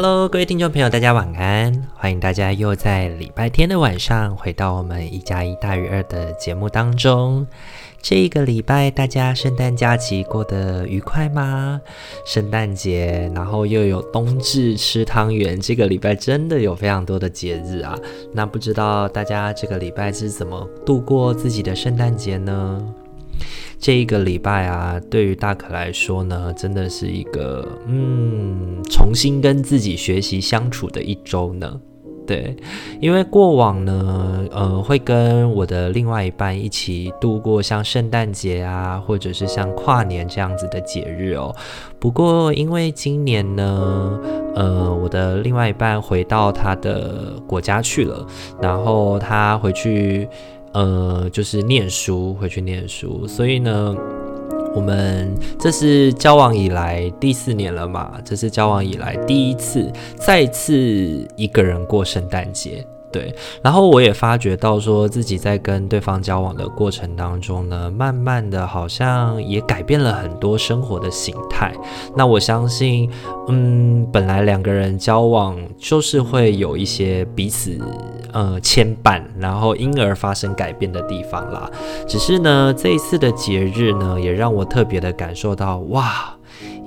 Hello，各位听众朋友，大家晚安！欢迎大家又在礼拜天的晚上回到我们一加一大于二的节目当中。这一个礼拜大家圣诞假期过得愉快吗？圣诞节，然后又有冬至吃汤圆，这个礼拜真的有非常多的节日啊！那不知道大家这个礼拜是怎么度过自己的圣诞节呢？这一个礼拜啊，对于大可来说呢，真的是一个嗯，重新跟自己学习相处的一周呢。对，因为过往呢，呃，会跟我的另外一半一起度过像圣诞节啊，或者是像跨年这样子的节日哦。不过因为今年呢，呃，我的另外一半回到他的国家去了，然后他回去。呃，就是念书，回去念书，所以呢，我们这是交往以来第四年了嘛，这是交往以来第一次再次一个人过圣诞节。对，然后我也发觉到说自己在跟对方交往的过程当中呢，慢慢的好像也改变了很多生活的形态。那我相信，嗯，本来两个人交往就是会有一些彼此呃牵绊，然后因而发生改变的地方啦。只是呢，这一次的节日呢，也让我特别的感受到，哇。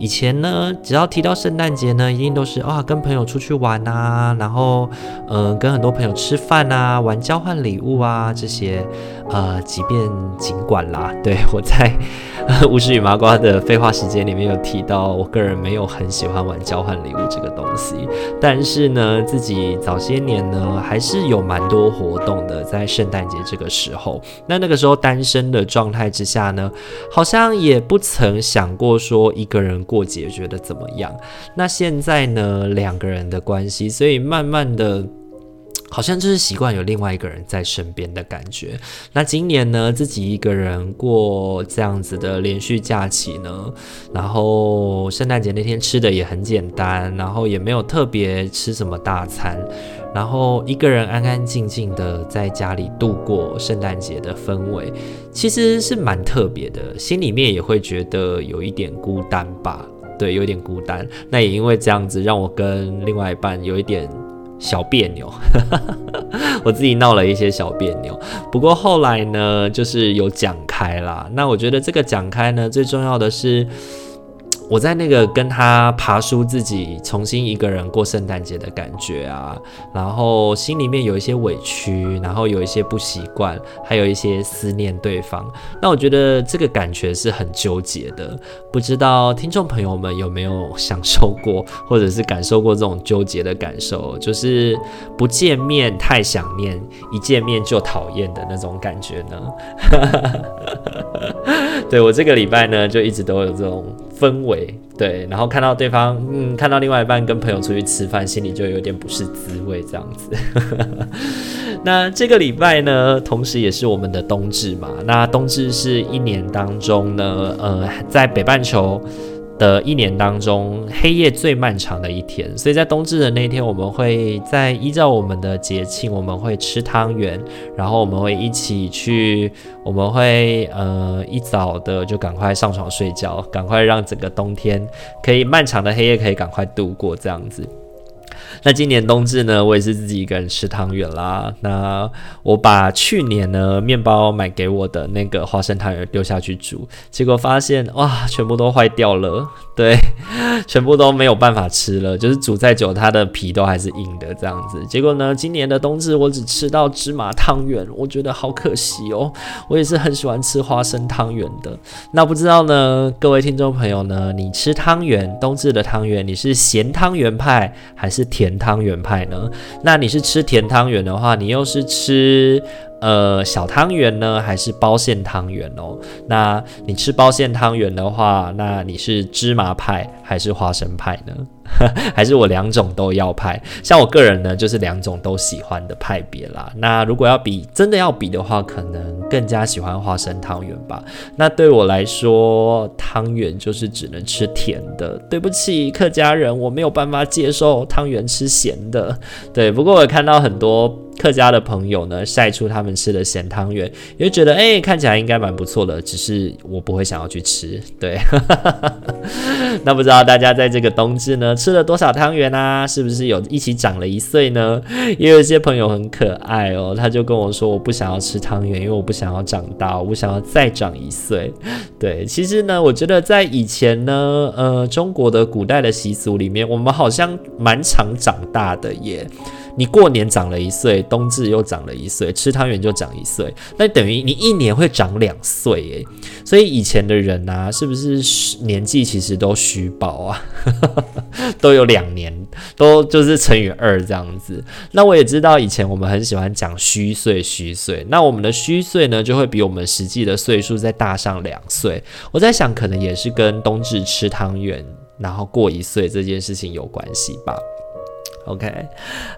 以前呢，只要提到圣诞节呢，一定都是啊，跟朋友出去玩啊，然后嗯、跟很多朋友吃饭啊，玩交换礼物啊这些。呃，即便尽管啦，对，我在呃巫师与麻瓜的废话时间里面有提到，我个人没有很喜欢玩交换礼物这个东西，但是呢，自己早些年呢，还是有蛮多活动的，在圣诞节这个时候。那那个时候单身的状态之下呢，好像也不曾想过说一个人过节觉得怎么样。那现在呢，两个人的关系，所以慢慢的。好像就是习惯有另外一个人在身边的感觉。那今年呢，自己一个人过这样子的连续假期呢，然后圣诞节那天吃的也很简单，然后也没有特别吃什么大餐，然后一个人安安静静的在家里度过圣诞节的氛围，其实是蛮特别的，心里面也会觉得有一点孤单吧？对，有点孤单。那也因为这样子，让我跟另外一半有一点。小别扭，我自己闹了一些小别扭。不过后来呢，就是有讲开啦。那我觉得这个讲开呢，最重要的是。我在那个跟他爬书自己重新一个人过圣诞节的感觉啊，然后心里面有一些委屈，然后有一些不习惯，还有一些思念对方。那我觉得这个感觉是很纠结的，不知道听众朋友们有没有享受过，或者是感受过这种纠结的感受，就是不见面太想念，一见面就讨厌的那种感觉呢？对，我这个礼拜呢，就一直都有这种。氛围对，然后看到对方，嗯，看到另外一半跟朋友出去吃饭，心里就有点不是滋味，这样子。那这个礼拜呢，同时也是我们的冬至嘛。那冬至是一年当中呢，呃，在北半球。的一年当中，黑夜最漫长的一天，所以在冬至的那一天，我们会在依照我们的节庆，我们会吃汤圆，然后我们会一起去，我们会呃一早的就赶快上床睡觉，赶快让整个冬天可以漫长的黑夜可以赶快度过这样子。那今年冬至呢，我也是自己一个人吃汤圆啦。那我把去年呢面包买给我的那个花生汤圆丢下去煮，结果发现哇，全部都坏掉了，对，全部都没有办法吃了。就是煮再久，它的皮都还是硬的这样子。结果呢，今年的冬至我只吃到芝麻汤圆，我觉得好可惜哦。我也是很喜欢吃花生汤圆的。那不知道呢，各位听众朋友呢，你吃汤圆，冬至的汤圆，你是咸汤圆派还是甜？甜汤圆派呢？那你是吃甜汤圆的话，你又是吃呃小汤圆呢，还是包馅汤圆哦？那你吃包馅汤圆的话，那你是芝麻派还是花生派呢？还是我两种都要派？像我个人呢，就是两种都喜欢的派别啦。那如果要比，真的要比的话，可能更加喜欢花生汤圆吧。那对我来说，汤圆就是只能吃甜的。对不起，客家人，我没有办法接受汤圆吃咸的。对，不过我看到很多。客家的朋友呢，晒出他们吃的咸汤圆，也会觉得哎、看起来应该蛮不错的，只是我不会想要去吃。对，那不知道大家在这个冬至呢，吃了多少汤圆啊？是不是有一起长了一岁呢？也有一些朋友很可爱哦，他就跟我说，我不想要吃汤圆，因为我不想要长大，我不想要再长一岁。对，其实呢，我觉得在以前呢，呃，中国的古代的习俗里面，我们好像蛮常长大的耶。你过年长了一岁，冬至又长了一岁，吃汤圆就长一岁，那等于你一年会长两岁诶。所以以前的人啊，是不是年纪其实都虚报啊？都有两年，都就是乘以二这样子。那我也知道以前我们很喜欢讲虚岁虚岁，那我们的虚岁呢，就会比我们实际的岁数再大上两岁。我在想，可能也是跟冬至吃汤圆，然后过一岁这件事情有关系吧。OK，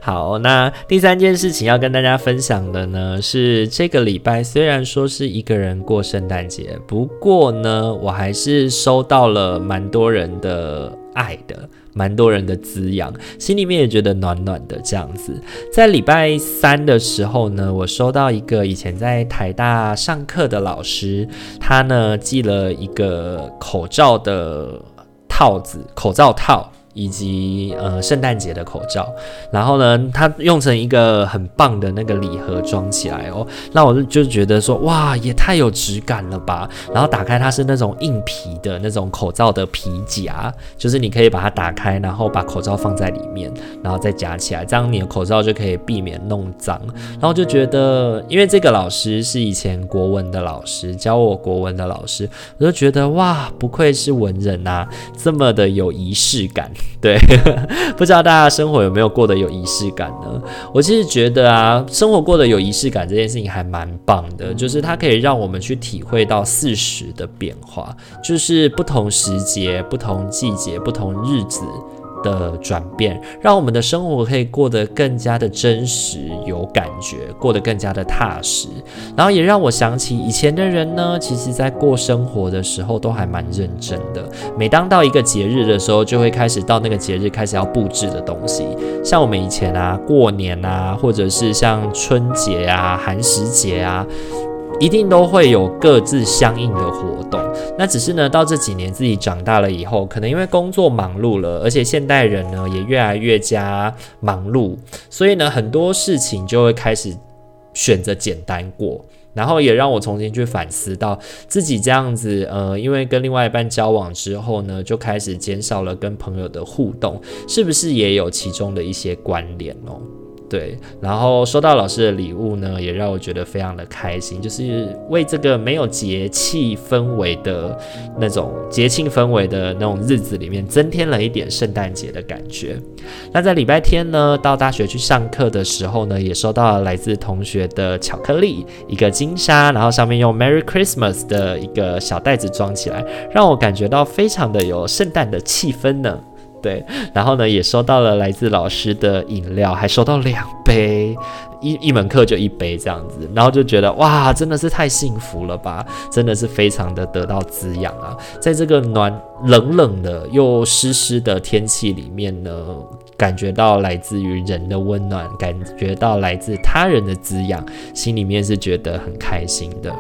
好，那第三件事情要跟大家分享的呢，是这个礼拜虽然说是一个人过圣诞节，不过呢，我还是收到了蛮多人的爱的，蛮多人的滋养，心里面也觉得暖暖的这样子。在礼拜三的时候呢，我收到一个以前在台大上课的老师，他呢寄了一个口罩的套子，口罩套。以及呃圣诞节的口罩，然后呢，它用成一个很棒的那个礼盒装起来哦，那我就觉得说哇，也太有质感了吧。然后打开它是那种硬皮的那种口罩的皮夹，就是你可以把它打开，然后把口罩放在里面，然后再夹起来，这样你的口罩就可以避免弄脏。然后就觉得，因为这个老师是以前国文的老师，教我国文的老师，我就觉得哇，不愧是文人啊，这么的有仪式感。对，不知道大家生活有没有过得有仪式感呢？我其实觉得啊，生活过得有仪式感这件事情还蛮棒的，就是它可以让我们去体会到四时的变化，就是不同时节、不同季节、不同日子。的转变，让我们的生活可以过得更加的真实、有感觉，过得更加的踏实。然后也让我想起以前的人呢，其实在过生活的时候都还蛮认真的。每当到一个节日的时候，就会开始到那个节日开始要布置的东西。像我们以前啊，过年啊，或者是像春节啊、寒食节啊。一定都会有各自相应的活动，那只是呢，到这几年自己长大了以后，可能因为工作忙碌了，而且现代人呢也越来越加忙碌，所以呢很多事情就会开始选择简单过，然后也让我重新去反思到自己这样子，呃，因为跟另外一半交往之后呢，就开始减少了跟朋友的互动，是不是也有其中的一些关联哦？对，然后收到老师的礼物呢，也让我觉得非常的开心，就是为这个没有节气氛围的那种节庆氛围的那种日子里面，增添了一点圣诞节的感觉。那在礼拜天呢，到大学去上课的时候呢，也收到了来自同学的巧克力，一个金沙，然后上面用 Merry Christmas 的一个小袋子装起来，让我感觉到非常的有圣诞的气氛呢。对，然后呢，也收到了来自老师的饮料，还收到两杯，一一门课就一杯这样子，然后就觉得哇，真的是太幸福了吧，真的是非常的得到滋养啊，在这个暖冷冷的又湿湿的天气里面呢，感觉到来自于人的温暖，感觉到来自他人的滋养，心里面是觉得很开心的。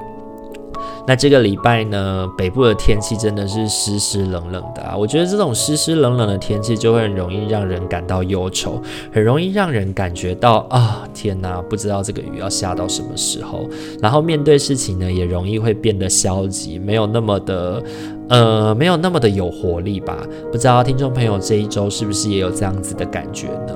那这个礼拜呢，北部的天气真的是湿湿冷冷的啊！我觉得这种湿湿冷冷的天气就会很容易让人感到忧愁，很容易让人感觉到啊，天哪，不知道这个雨要下到什么时候。然后面对事情呢，也容易会变得消极，没有那么的，呃，没有那么的有活力吧？不知道听众朋友这一周是不是也有这样子的感觉呢？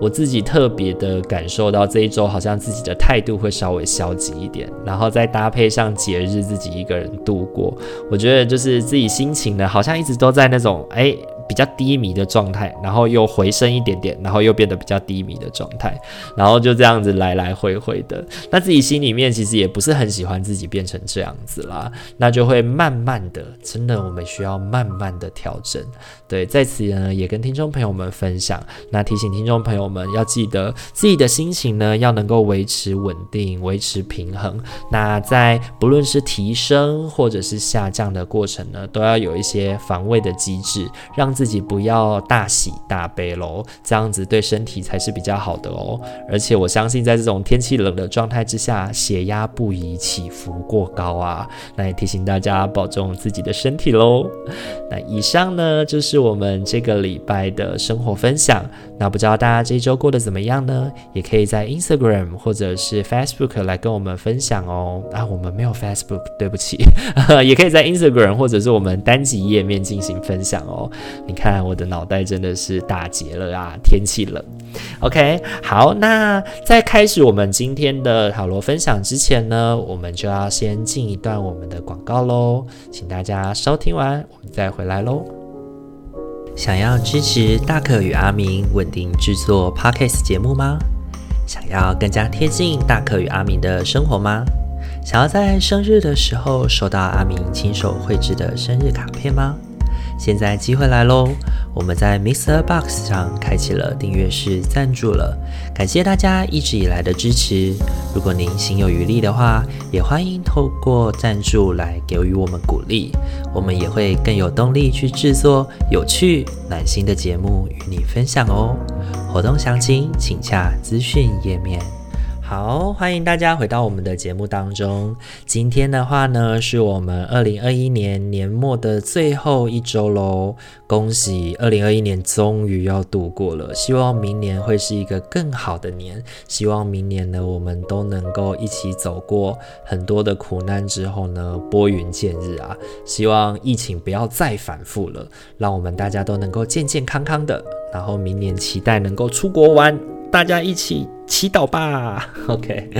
我自己特别的感受到这一周好像自己的态度会稍微消极一点，然后再搭配上节日自己一个人度过，我觉得就是自己心情呢好像一直都在那种哎比较低迷的状态，然后又回升一点点，然后又变得比较低迷的状态，然后就这样子来来回回的。那自己心里面其实也不是很喜欢自己变成这样子啦，那就会慢慢的，真的我们需要慢慢的调整。对，在此呢也跟听众朋友们分享，那提醒听众朋友们要记得自己的心情呢要能够维持稳定，维持平衡。那在不论是提升或者是下降的过程呢，都要有一些防卫的机制，让自己不要大喜大悲喽，这样子对身体才是比较好的哦。而且我相信，在这种天气冷的状态之下，血压不宜起伏过高啊。那也提醒大家保重自己的身体喽。那以上呢就是我们这个礼拜的生活分享。那不知道大家这一周过得怎么样呢？也可以在 Instagram 或者是 Facebook 来跟我们分享哦。啊，我们没有 Facebook，对不起。也可以在 Instagram 或者是我们单集页面进行分享哦。你看我的脑袋真的是打结了啊！天气冷。OK，好，那在开始我们今天的塔罗分享之前呢，我们就要先进一段我们的广告喽。请大家收听完，我们再回来喽。想要支持大可与阿明稳定制作 Podcast 节目吗？想要更加贴近大可与阿明的生活吗？想要在生日的时候收到阿明亲手绘制的生日卡片吗？现在机会来喽！我们在 MixerBox 上开启了订阅式赞助了，感谢大家一直以来的支持。如果您心有余力的话，也欢迎透过赞助来给予我们鼓励，我们也会更有动力去制作有趣、暖心的节目与你分享哦。活动详情请洽资讯页面。好，欢迎大家回到我们的节目当中。今天的话呢，是我们二零二一年年末的最后一周喽。恭喜二零二一年终于要度过了，希望明年会是一个更好的年。希望明年呢，我们都能够一起走过很多的苦难之后呢，拨云见日啊！希望疫情不要再反复了，让我们大家都能够健健康康的。然后明年期待能够出国玩。大家一起祈祷吧，OK。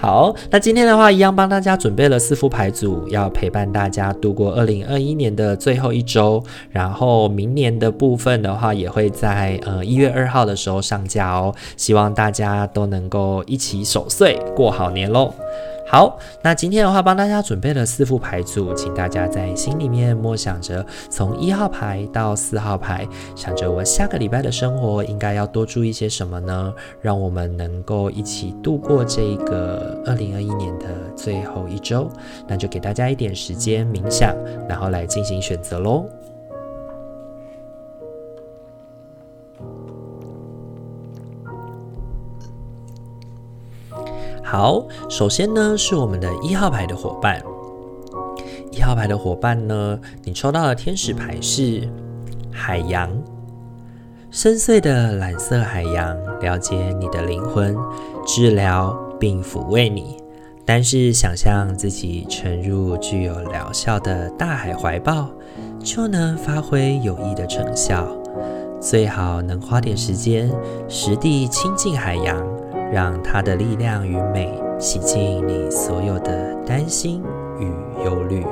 好，那今天的话，一样帮大家准备了四副牌组，要陪伴大家度过二零二一年的最后一周。然后明年的部分的话，也会在呃一月二号的时候上架哦。希望大家都能够一起守岁，过好年喽。好，那今天的话，帮大家准备了四副牌组，请大家在心里面默想着，从一号牌到四号牌，想着我下个礼拜的生活应该要多注意些什么呢？让我们能够一起度过这个二零二一年的最后一周。那就给大家一点时间冥想，然后来进行选择喽。好，首先呢是我们的一号牌的伙伴，一号牌的伙伴呢，你抽到的天使牌是海洋，深邃的蓝色海洋，了解你的灵魂，治疗并抚慰你。但是想象自己沉入具有疗效的大海怀抱，就能发挥有益的成效。最好能花点时间实地亲近海洋。让它的力量与美洗净你所有的担心与忧虑。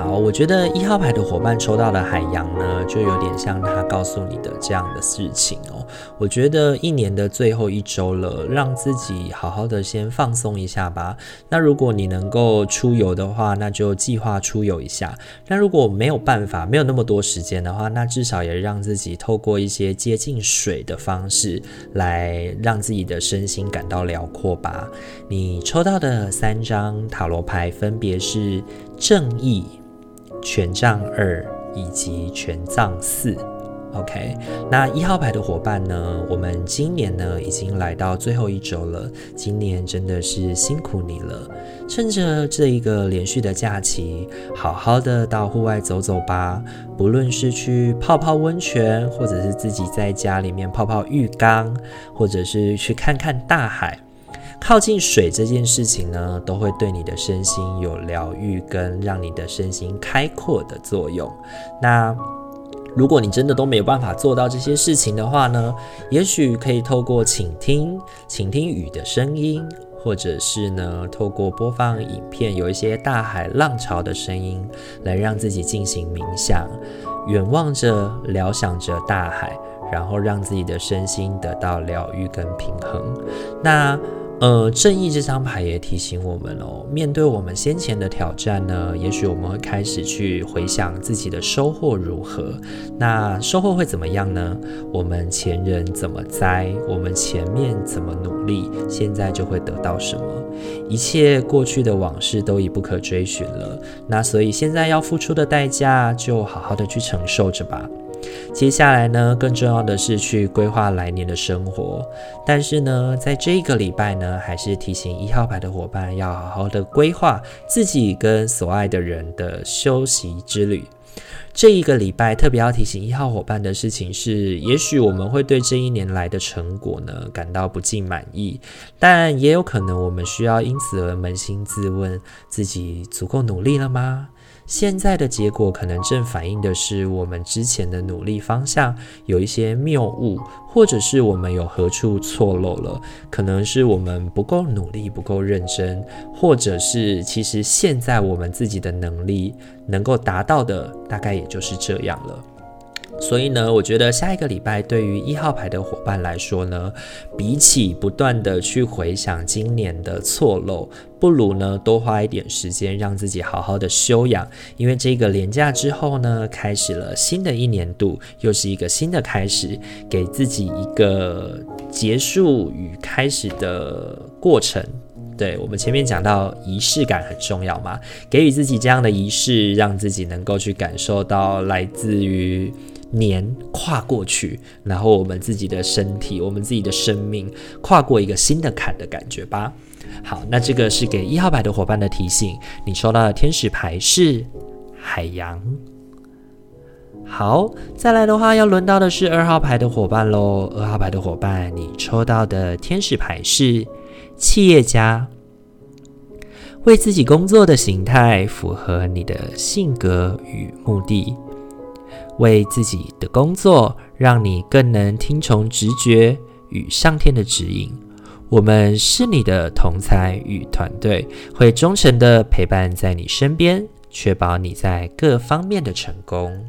好，我觉得一号牌的伙伴抽到的海洋呢，就有点像他告诉你的这样的事情哦。我觉得一年的最后一周了，让自己好好的先放松一下吧。那如果你能够出游的话，那就计划出游一下。那如果没有办法，没有那么多时间的话，那至少也让自己透过一些接近水的方式，来让自己的身心感到辽阔吧。你抽到的三张塔罗牌分别是正义。权杖二以及权杖四，OK。那一号牌的伙伴呢？我们今年呢已经来到最后一周了，今年真的是辛苦你了。趁着这一个连续的假期，好好的到户外走走吧。不论是去泡泡温泉，或者是自己在家里面泡泡浴缸，或者是去看看大海。靠近水这件事情呢，都会对你的身心有疗愈跟让你的身心开阔的作用。那如果你真的都没有办法做到这些事情的话呢，也许可以透过倾听，倾听雨的声音，或者是呢，透过播放影片，有一些大海浪潮的声音，来让自己进行冥想。远望着、遥想着大海，然后让自己的身心得到疗愈跟平衡。那。呃，正义这张牌也提醒我们哦，面对我们先前的挑战呢，也许我们会开始去回想自己的收获如何。那收获会怎么样呢？我们前人怎么栽，我们前面怎么努力，现在就会得到什么。一切过去的往事都已不可追寻了。那所以现在要付出的代价，就好好的去承受着吧。接下来呢，更重要的是去规划来年的生活。但是呢，在这一个礼拜呢，还是提醒一号牌的伙伴要好好的规划自己跟所爱的人的休息之旅。这一个礼拜特别要提醒一号伙伴的事情是，也许我们会对这一年来的成果呢感到不尽满意，但也有可能我们需要因此而扪心自问：自己足够努力了吗？现在的结果可能正反映的是我们之前的努力方向有一些谬误，或者是我们有何处错漏了，可能是我们不够努力、不够认真，或者是其实现在我们自己的能力能够达到的大概也就是这样了。所以呢，我觉得下一个礼拜对于一号牌的伙伴来说呢，比起不断的去回想今年的错漏，不如呢多花一点时间让自己好好的休养。因为这个连假之后呢，开始了新的一年度，又是一个新的开始，给自己一个结束与开始的过程。对，我们前面讲到仪式感很重要嘛，给予自己这样的仪式，让自己能够去感受到来自于。年跨过去，然后我们自己的身体，我们自己的生命跨过一个新的坎的感觉吧。好，那这个是给一号牌的伙伴的提醒。你抽到的天使牌是海洋。好，再来的话要轮到的是二号牌的伙伴喽。二号牌的伙伴，你抽到的天使牌是企业家。为自己工作的形态符合你的性格与目的。为自己的工作，让你更能听从直觉与上天的指引。我们是你的同才与团队，会忠诚的陪伴在你身边，确保你在各方面的成功。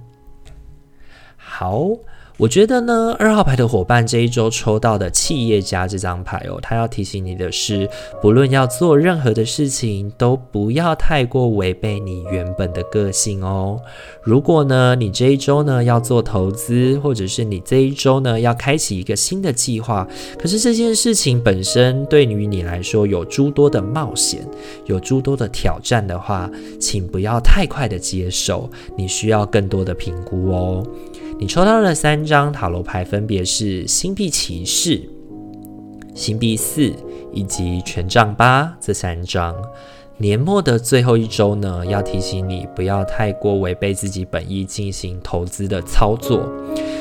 好。我觉得呢，二号牌的伙伴这一周抽到的企业家这张牌哦，他要提醒你的是，不论要做任何的事情，都不要太过违背你原本的个性哦。如果呢，你这一周呢要做投资，或者是你这一周呢要开启一个新的计划，可是这件事情本身对于你来说有诸多的冒险，有诸多的挑战的话，请不要太快的接受，你需要更多的评估哦。你抽到的三张塔罗牌分别是星币骑士、星币四以及权杖八这三张。年末的最后一周呢，要提醒你不要太过违背自己本意进行投资的操作。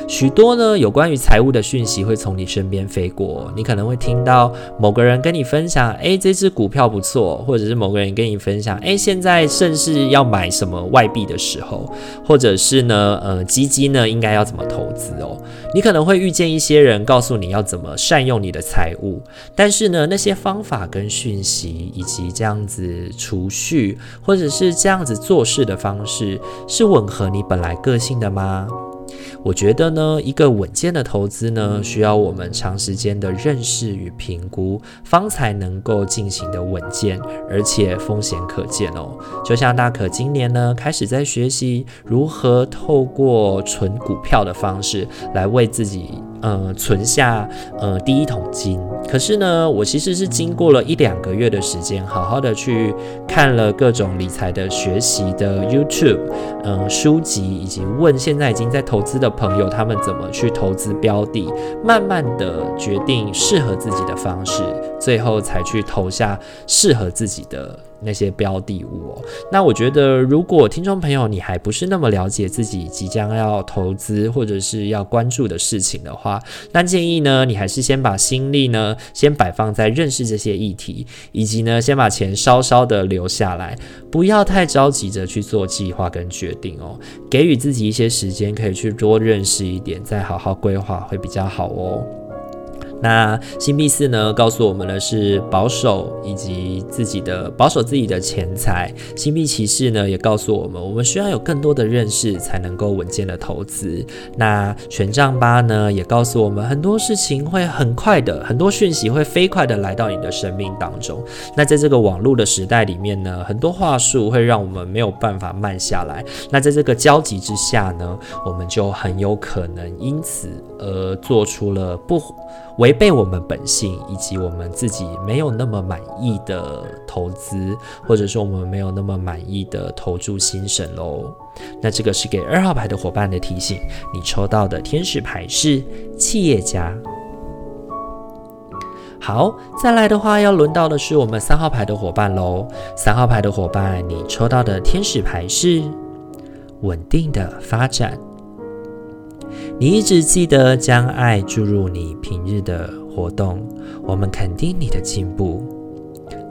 许多呢有关于财务的讯息会从你身边飞过，你可能会听到某个人跟你分享，诶，这只股票不错，或者是某个人跟你分享，诶，现在正是要买什么外币的时候，或者是呢，呃，基金呢应该要怎么投资哦。你可能会遇见一些人告诉你要怎么善用你的财务，但是呢，那些方法跟讯息以及这样子。储蓄，或者是这样子做事的方式，是吻合你本来个性的吗？我觉得呢，一个稳健的投资呢，需要我们长时间的认识与评估，方才能够进行的稳健，而且风险可见哦。就像大可今年呢，开始在学习如何透过存股票的方式来为自己。呃，存下呃第一桶金。可是呢，我其实是经过了一两个月的时间，好好的去看了各种理财的学习的 YouTube，嗯、书籍，以及问现在已经在投资的朋友，他们怎么去投资标的，慢慢的决定适合自己的方式，最后才去投下适合自己的。那些标的物哦，那我觉得，如果听众朋友你还不是那么了解自己即将要投资或者是要关注的事情的话，那建议呢，你还是先把心力呢，先摆放在认识这些议题，以及呢，先把钱稍稍的留下来，不要太着急着去做计划跟决定哦，给予自己一些时间，可以去多认识一点，再好好规划会比较好哦。那星币四呢，告诉我们的是保守以及自己的保守自己的钱财。星币骑士呢，也告诉我们，我们需要有更多的认识，才能够稳健的投资。那权杖八呢，也告诉我们很多事情会很快的，很多讯息会飞快的来到你的生命当中。那在这个网络的时代里面呢，很多话术会让我们没有办法慢下来。那在这个交集之下呢，我们就很有可能因此而做出了不。违背我们本性，以及我们自己没有那么满意的投资，或者说我们没有那么满意的投注心神喽。那这个是给二号牌的伙伴的提醒。你抽到的天使牌是企业家。好，再来的话要轮到的是我们三号牌的伙伴喽。三号牌的伙伴，你抽到的天使牌是稳定的发展。你一直记得将爱注入你平日的活动，我们肯定你的进步，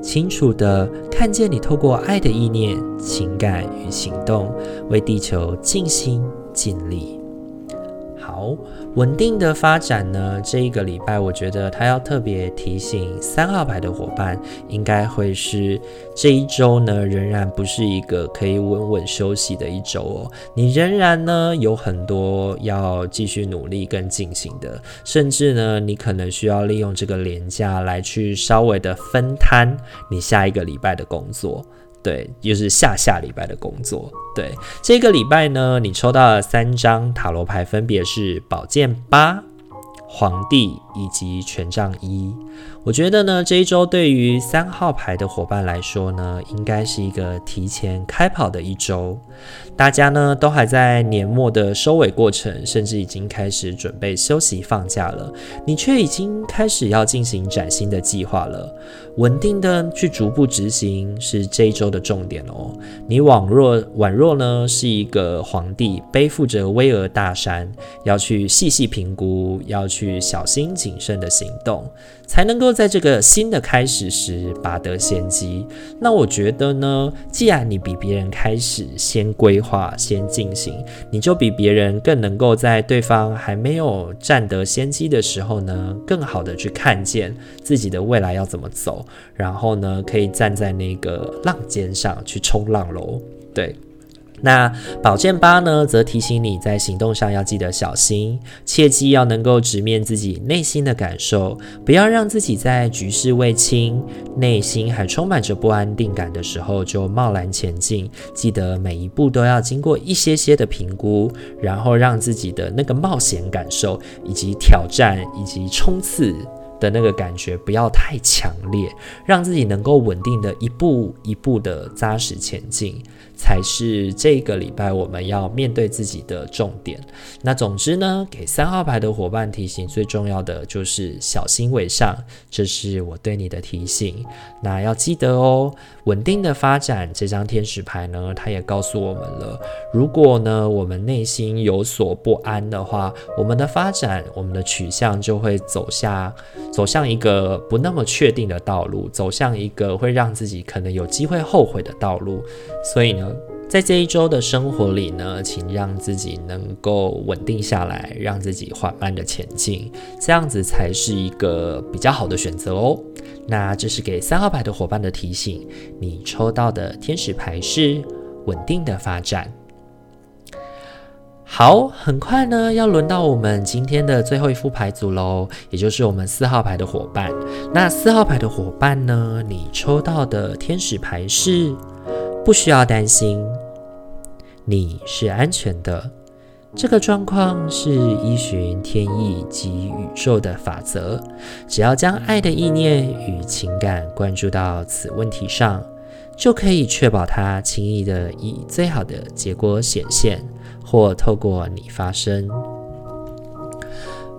清楚地看见你透过爱的意念、情感与行动，为地球尽心尽力。好，稳定的发展呢？这一个礼拜，我觉得他要特别提醒三号牌的伙伴，应该会是这一周呢，仍然不是一个可以稳稳休息的一周哦。你仍然呢有很多要继续努力跟进行的，甚至呢，你可能需要利用这个连假来去稍微的分摊你下一个礼拜的工作。对，就是下下礼拜的工作。对，这个礼拜呢，你抽到了三张塔罗牌，分别是宝剑八、皇帝以及权杖一。我觉得呢，这一周对于三号牌的伙伴来说呢，应该是一个提前开跑的一周。大家呢都还在年末的收尾过程，甚至已经开始准备休息放假了，你却已经开始要进行崭新的计划了。稳定的去逐步执行是这一周的重点哦。你宛若宛若呢是一个皇帝，背负着巍峨大山，要去细细评估，要去小心谨慎的行动。才能够在这个新的开始时拔得先机。那我觉得呢，既然你比别人开始先规划、先进行，你就比别人更能够在对方还没有占得先机的时候呢，更好的去看见自己的未来要怎么走，然后呢，可以站在那个浪尖上去冲浪喽。对。那宝剑八呢，则提醒你在行动上要记得小心，切记要能够直面自己内心的感受，不要让自己在局势未清、内心还充满着不安定感的时候就贸然前进。记得每一步都要经过一些些的评估，然后让自己的那个冒险感受，以及挑战，以及冲刺的那个感觉不要太强烈，让自己能够稳定的一步一步的扎实前进。才是这个礼拜我们要面对自己的重点。那总之呢，给三号牌的伙伴提醒，最重要的就是小心为上，这是我对你的提醒。那要记得哦，稳定的发展这张天使牌呢，它也告诉我们了，如果呢我们内心有所不安的话，我们的发展，我们的取向就会走下走向一个不那么确定的道路，走向一个会让自己可能有机会后悔的道路。所以呢。在这一周的生活里呢，请让自己能够稳定下来，让自己缓慢的前进，这样子才是一个比较好的选择哦。那这是给三号牌的伙伴的提醒，你抽到的天使牌是稳定的发展。好，很快呢要轮到我们今天的最后一副牌组喽，也就是我们四号牌的伙伴。那四号牌的伙伴呢，你抽到的天使牌是。不需要担心，你是安全的。这个状况是依循天意及宇宙的法则，只要将爱的意念与情感关注到此问题上，就可以确保它轻易地以最好的结果显现，或透过你发生。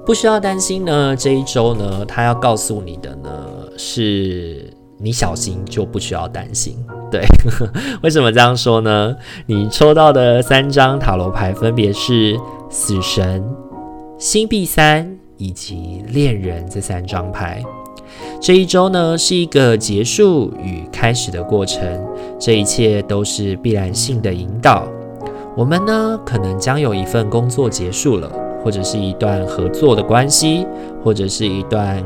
不需要担心呢，这一周呢，他要告诉你的呢，是你小心就不需要担心。对，为什么这样说呢？你抽到的三张塔罗牌分别是死神、星币三以及恋人这三张牌。这一周呢，是一个结束与开始的过程，这一切都是必然性的引导。我们呢，可能将有一份工作结束了，或者是一段合作的关系，或者是一段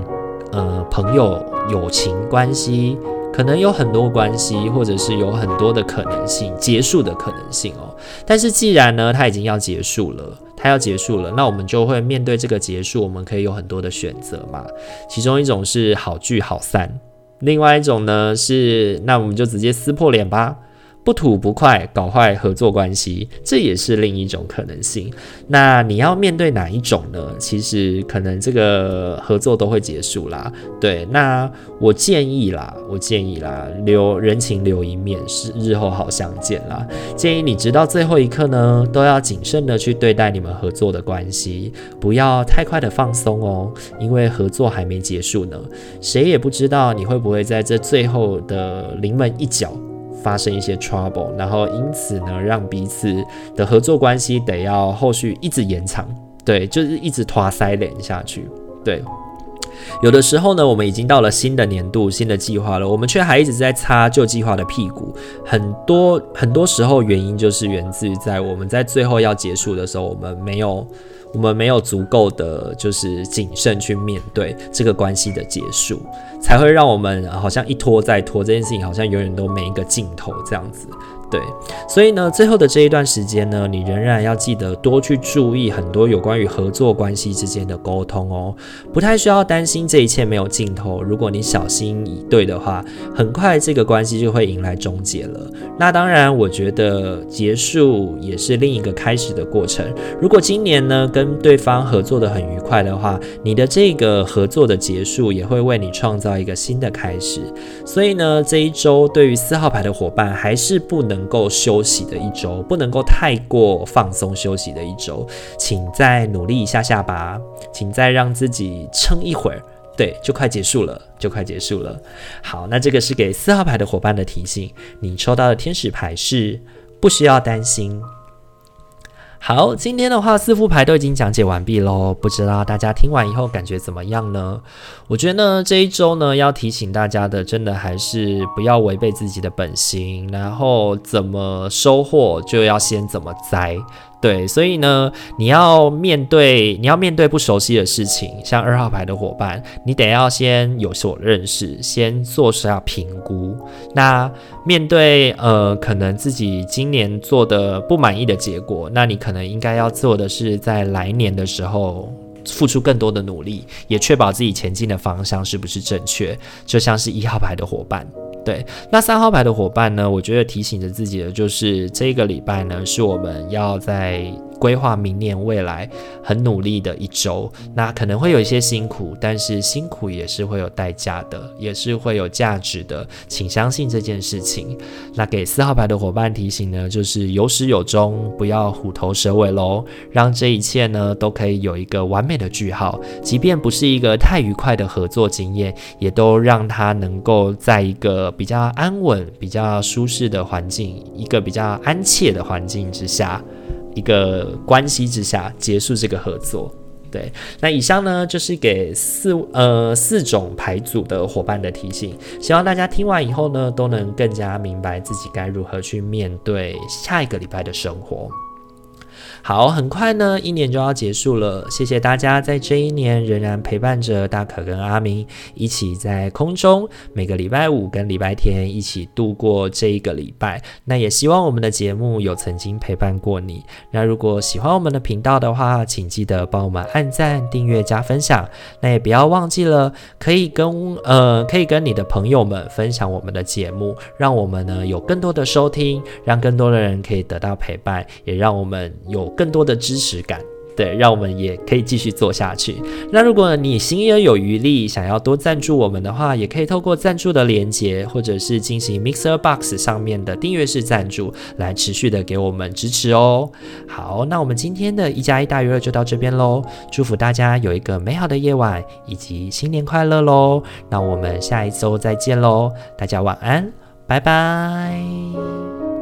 呃朋友友情关系，可能有很多关系，或者是有很多的可能性结束的可能性哦。但是既然呢，它已经要结束了，它要结束了，那我们就会面对这个结束，我们可以有很多的选择嘛。其中一种是好聚好散，另外一种呢是，那我们就直接撕破脸吧。不吐不快，搞坏合作关系，这也是另一种可能性。那你要面对哪一种呢？其实可能这个合作都会结束啦。对，那我建议啦，我建议啦，留人情留一面，是日后好相见啦。建议你直到最后一刻呢，都要谨慎的去对待你们合作的关系，不要太快的放松哦，因为合作还没结束呢，谁也不知道你会不会在这最后的临门一脚。发生一些 trouble，然后因此呢，让彼此的合作关系得要后续一直延长，对，就是一直拖塞连下去，对。有的时候呢，我们已经到了新的年度、新的计划了，我们却还一直在擦旧计划的屁股。很多很多时候，原因就是源自于在我们在最后要结束的时候，我们没有。我们没有足够的就是谨慎去面对这个关系的结束，才会让我们好像一拖再拖，这件事情好像永远都没一个尽头这样子。对，所以呢，最后的这一段时间呢，你仍然要记得多去注意很多有关于合作关系之间的沟通哦，不太需要担心这一切没有尽头。如果你小心以对的话，很快这个关系就会迎来终结了。那当然，我觉得结束也是另一个开始的过程。如果今年呢，跟对方合作得很愉快的话，你的这个合作的结束也会为你创造一个新的开始。所以呢，这一周对于四号牌的伙伴还是不能。够休息的一周，不能够太过放松休息的一周，请再努力一下下吧，请再让自己撑一会儿，对，就快结束了，就快结束了。好，那这个是给四号牌的伙伴的提醒，你抽到的天使牌是不需要担心。好，今天的话四副牌都已经讲解完毕喽，不知道大家听完以后感觉怎么样呢？我觉得呢，这一周呢要提醒大家的，真的还是不要违背自己的本心，然后怎么收获就要先怎么栽。对，所以呢，你要面对你要面对不熟悉的事情，像二号牌的伙伴，你得要先有所认识，先做下评估。那面对呃，可能自己今年做的不满意的结果，那你可能应该要做的是，在来年的时候付出更多的努力，也确保自己前进的方向是不是正确。就像是一号牌的伙伴。对，那三号牌的伙伴呢，我觉得提醒着自己的就是这个礼拜呢，是我们要在。规划明年未来很努力的一周，那可能会有一些辛苦，但是辛苦也是会有代价的，也是会有价值的，请相信这件事情。那给四号牌的伙伴提醒呢，就是有始有终，不要虎头蛇尾喽，让这一切呢都可以有一个完美的句号，即便不是一个太愉快的合作经验，也都让他能够在一个比较安稳、比较舒适的环境，一个比较安切的环境之下。一个关系之下结束这个合作，对。那以上呢就是给四呃四种牌组的伙伴的提醒，希望大家听完以后呢都能更加明白自己该如何去面对下一个礼拜的生活。好，很快呢，一年就要结束了。谢谢大家在这一年仍然陪伴着大可跟阿明一起在空中，每个礼拜五跟礼拜天一起度过这一个礼拜。那也希望我们的节目有曾经陪伴过你。那如果喜欢我们的频道的话，请记得帮我们按赞、订阅、加分享。那也不要忘记了，可以跟呃可以跟你的朋友们分享我们的节目，让我们呢有更多的收听，让更多的人可以得到陪伴，也让我们有。更多的支持感，对，让我们也可以继续做下去。那如果你心里有余力，想要多赞助我们的话，也可以透过赞助的连接，或者是进行 Mixer Box 上面的订阅式赞助，来持续的给我们支持哦。好，那我们今天的一加一大于二就到这边喽。祝福大家有一个美好的夜晚，以及新年快乐喽。那我们下一周再见喽，大家晚安，拜拜。